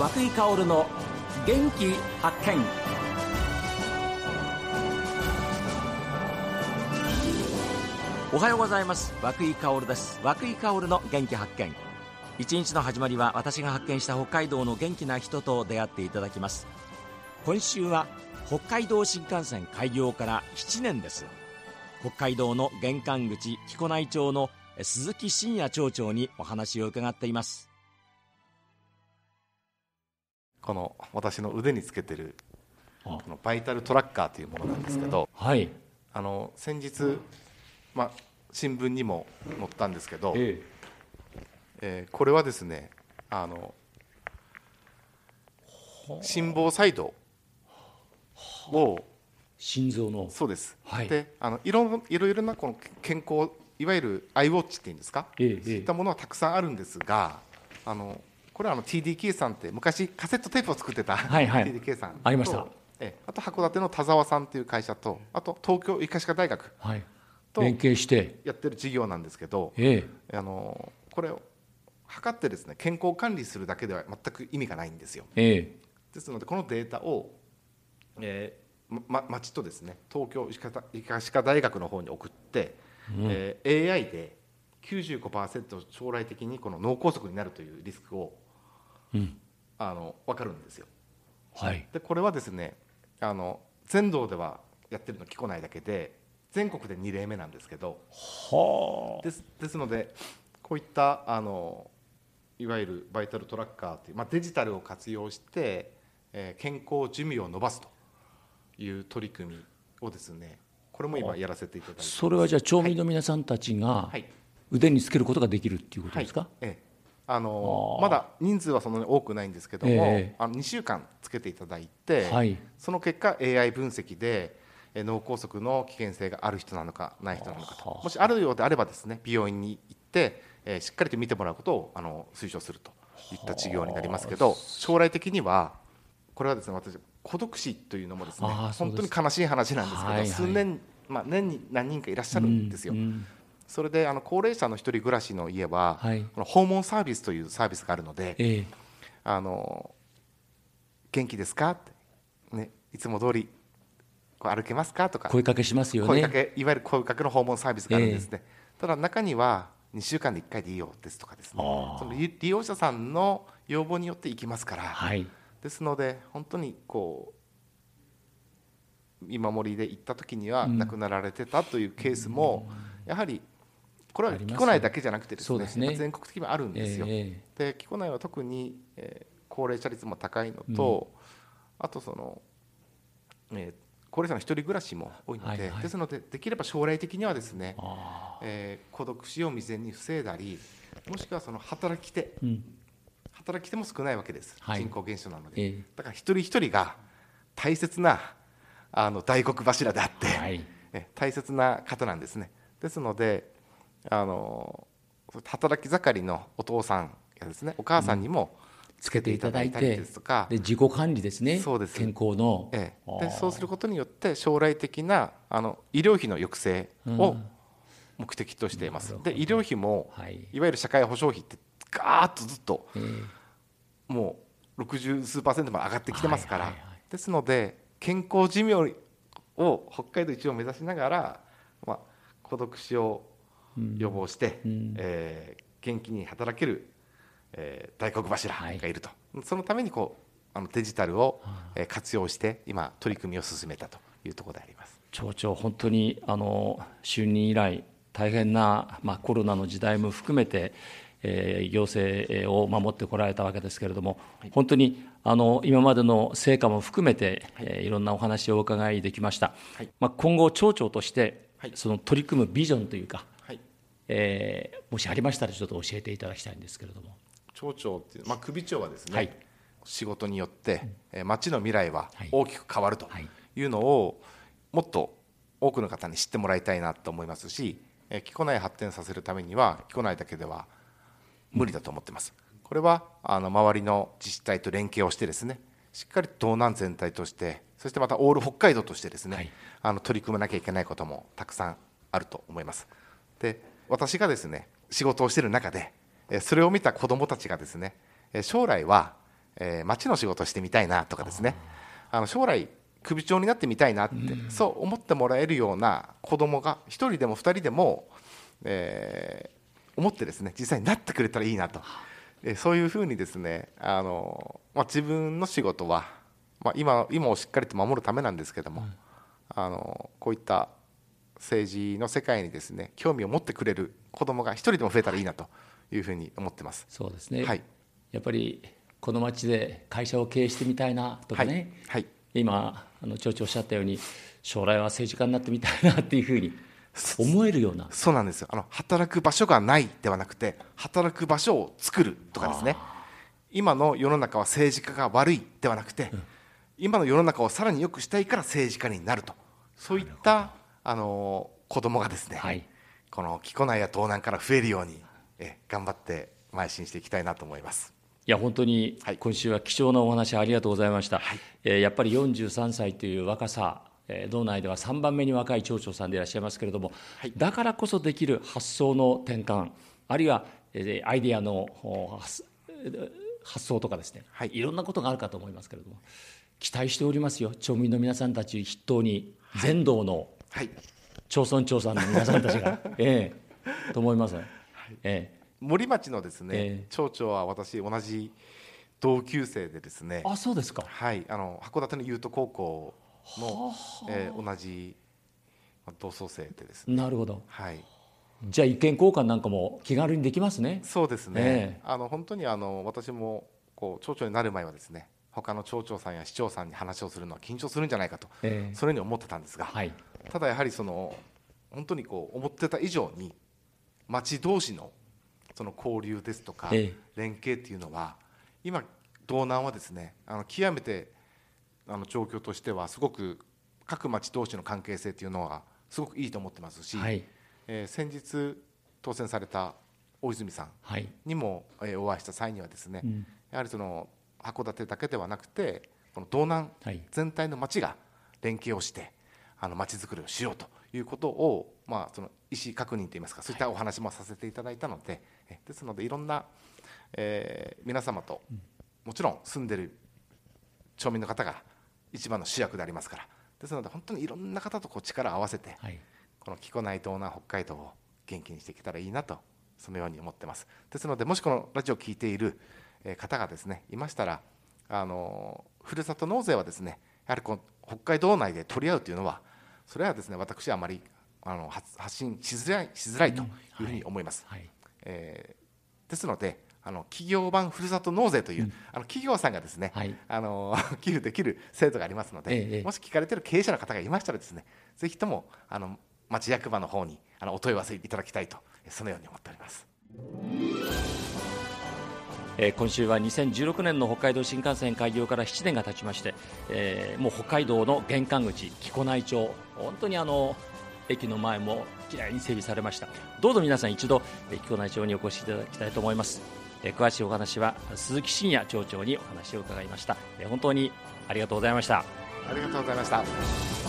和久井薫の元気発見。おはようございます。和久井薫です。和久井薫の元気発見。一日の始まりは私が発見した北海道の元気な人と出会っていただきます。今週は北海道新幹線開業から7年です。北海道の玄関口木古内町の鈴木真也町長にお話を伺っています。この私の腕につけてるこのバイタルトラッカーというものなんですけど、はい。あの先日、まあ、新聞にも載ったんですけど、ええ。ーこれはですねあの心房細動を心臓の。そうです、はい。であのいろいろいろなこの健康いわゆるアイウォッチっていうんですか、ええ。そういったものはたくさんあるんですがあのこれはあの TDK さんって昔カセットテープを作ってた、はいはい。TDK さん。とありました。ええ。あと函館の田沢さんという会社とあと東京医科歯科大学はい。と連携して。やってる事業なんですけどえあのこれを測ってですね健康管理するだけでは全く意味がないんですよ。ええ。ですのでこのデータを、えーま、町とですね東京医科歯科大学の方に送って、えー AI で95%将来的にこの脳梗塞になるというリスクを、うん。あの分かるんですよ。はい。でこれはですねあの全道ではやってるの木古内だけで全国で2例目なんですけど。はですですのでこういったあのいわゆるバイタルトラッカーという、まあ、デジタルを活用して、えー健康寿命を伸ばすという取り組みをですねこれも今やらせていただいてます。それはじゃあ町民の皆さんたちがはい。腕につけることができるっていうことですか、ええあのまだ人数はそんなに多くないんですけども、ええ。あの2週間つけていただいて、はい。その結果 AI 分析でえー脳梗塞の危険性がある人なのかない人なのかと。はあ。もしあるようであればですね病院に行って、えーしっかりと見てもらうことをあの推奨するといった事業になりますけど将来的にはこれはですね私孤独死というのもですね本当に悲しい話なんですけど、はいはい。数年、まあ、年に何人かいらっしゃるんですよ。うんうんそれであの高齢者の一人暮らしの家は、はい。この訪問サービスというサービスがあるので、ええ。あの元気ですか？って、ね、いつも通りこう歩けますか？とか声かけしますよ声かねけいわゆる声かけの訪問サービスがあるんですね、ただ中には2週間で1回でいいよですとかですね。その利利用者さんの要望によって行きますから、はい。ですので本当にこう見守りで行った時にはうん。亡くなられてたというケースもやはりこれは木古内だけじゃなくてですねね。全国的にもあるんですよ。えで木古内は特に、えー高齢者率も高いのと、あとその、えー高齢者の一人暮らしも多いので、はいはい。ですのでできれば将来的にはですねえ、ー孤独死を未然に防いだりもしくはその働き手うん。働き手も少ないわけです、はい。人口減少なので、ええ。だから一人一人が大切なあの大黒柱であって、はい。え大切な方なんですね。ですのであの働き盛りのお父さんやですねお母さんにもつけていただいたりてですとかで自己管理ですねそうです。健康の、ええ、でそうすることによって将来的なあの医療費の抑制をうん。目的としています、なるほど。で医療費も、はい。い、わゆる社会保障費ってガーッとずっとええ。もう60数パーセントまで上がってきてますから、はいはいはい。ですので健康寿命を北海道一を目指しながら、まあ、孤独死を予防して、うん。えー元気に働ける、えー大黒柱がいると、そのためにこうあのデジタルを、えー活用して今取り組みを進めたというところであります。町長本当にあの就任以来大変な、まあ、コロナの時代も含めて、えー行政を守ってこられたわけですけれども、本当にあの今までの成果も含めて、い。えーいろんなお話をお伺いできました、はい。まあ、今後町長として、はい。その取り組むビジョンというか、はいえーもしありましたらちょっと教えていただきたいんですけれども。町長っていう、まあ、首長はですね、はい。仕事によって、えー町の未来ははい。大きく変わるとはい。いうのをもっと多くの方に知ってもらいたいなと思いますし、えー、木古内発展させるためには木古内だけでは無理だと思ってます。これはあの周りの自治体と連携をしてですねしっかりと道南全体としてそしてまたオール北海道としてですね、はい。あの取り組まなきゃいけないこともたくさんあると思います。で私がですね仕事をしている中でえーそれを見た子どもたちがですねえー将来はえー町の仕事してみたいなとかですね。あの将来首長になってみたいなって、そう思ってもらえるような子供が1人でも2人でも、えー思ってですね実際になってくれたらいいなと、えーそういうふうにですねあの、まあ、自分の仕事は、まあ、今今をしっかりと守るためなんですけども、あのこういった政治の世界にですね興味を持ってくれる子供が一人でも増えたらいいなというふうに思ってます。そうですね、はい。やっぱりこの町で会社を経営してみたいなとかね、はい、今あの町長おっしゃったように将来は政治家になってみたいなっていうふうに思えるような。そうなんですよ。あの働く場所がないではなくて働く場所を作るとかですね。今の世の中は政治家が悪いではなくて、今の世の中をさらに良くしたいから政治家になるとそういったあの子供がですね、はい。この木古内や東南から増えるようにえ頑張って邁進していきたいなと思います。いや本当にはい。今週は貴重なお話ありがとうございました、えーやっぱり43歳という若さ、えー道内では3番目に若い町長さんでいらっしゃいますけれども、だからこそできる発想の転換あるいは、えーアイデアの発想とかですね、はい。いろんなことがあるかと思いますけれども期待しておりますよ。町民の皆さんたち筆頭に全道のはい。町村長さんの皆さんたちが、ええ。と思います、ええ。森町のですね、ええ。町長は私同じ同級生でですねあそうですか。はい。あの函館の優斗高校の、えー同じまあ同窓生でですね。なるほど。はい。じゃあ意見交換なんかも気軽にできますね。そうですね、ええ。あの本当にあの私もこう町長になる前はですね他の町長さんや市長さんに話をするのは緊張するんじゃないかと、ええ。それに思ってたんですが、はい。ただやはりその本当にこう思ってた以上に町同士のその交流ですとか、ええ連携っていうのは今道南はですねあの極めてあの状況としてはすごく各町同士の関係性っていうのはすごくいいと思ってますし、はい。えー先日当選された大泉さんはい。にも、えーお会いした際にはですね、うんやはりその函館だけではなくてこの道南はい全体の町が連携をしてあの町づくりをしようということを、まあ、その意思確認といいますかそういったお話もさせていただいたので、えですのでいろんな、えー皆様と、もちろん住んでる町民の方が一番の主役でありますからですので本当にいろんな方とこう力を合わせて、はい。この木古内東南北海道を元気にしていけたらいいなとそのように思ってます。ですのでもしこのラジオを聞いているえー方がですねいましたらあのふるさと納税はですねやはりこの北海道内で取り合うというのはそれはですね私はあまりあの発発信しづらいしづらいというふうに思います、はい。えーですのであの企業版ふるさと納税という、あの企業さんがですね、はい。あの 寄付できる制度がありますので、ええもし聞かれている経営者の方がいましたらですねぜひともあの町役場の方にあのお問い合わせいただきたいとそのように思っております。えー今週は2016年の北海道新幹線開業から7年が経ちまして、えーもう北海道の玄関口木古内町本当にあの駅の前もきれいに整備されました。どうぞ皆さん一度え木古内町にお越しいただきたいと思います、えー詳しいお話は鈴木真也町長にお話を伺いました、えー本当にありがとうございました。ありがとうございました。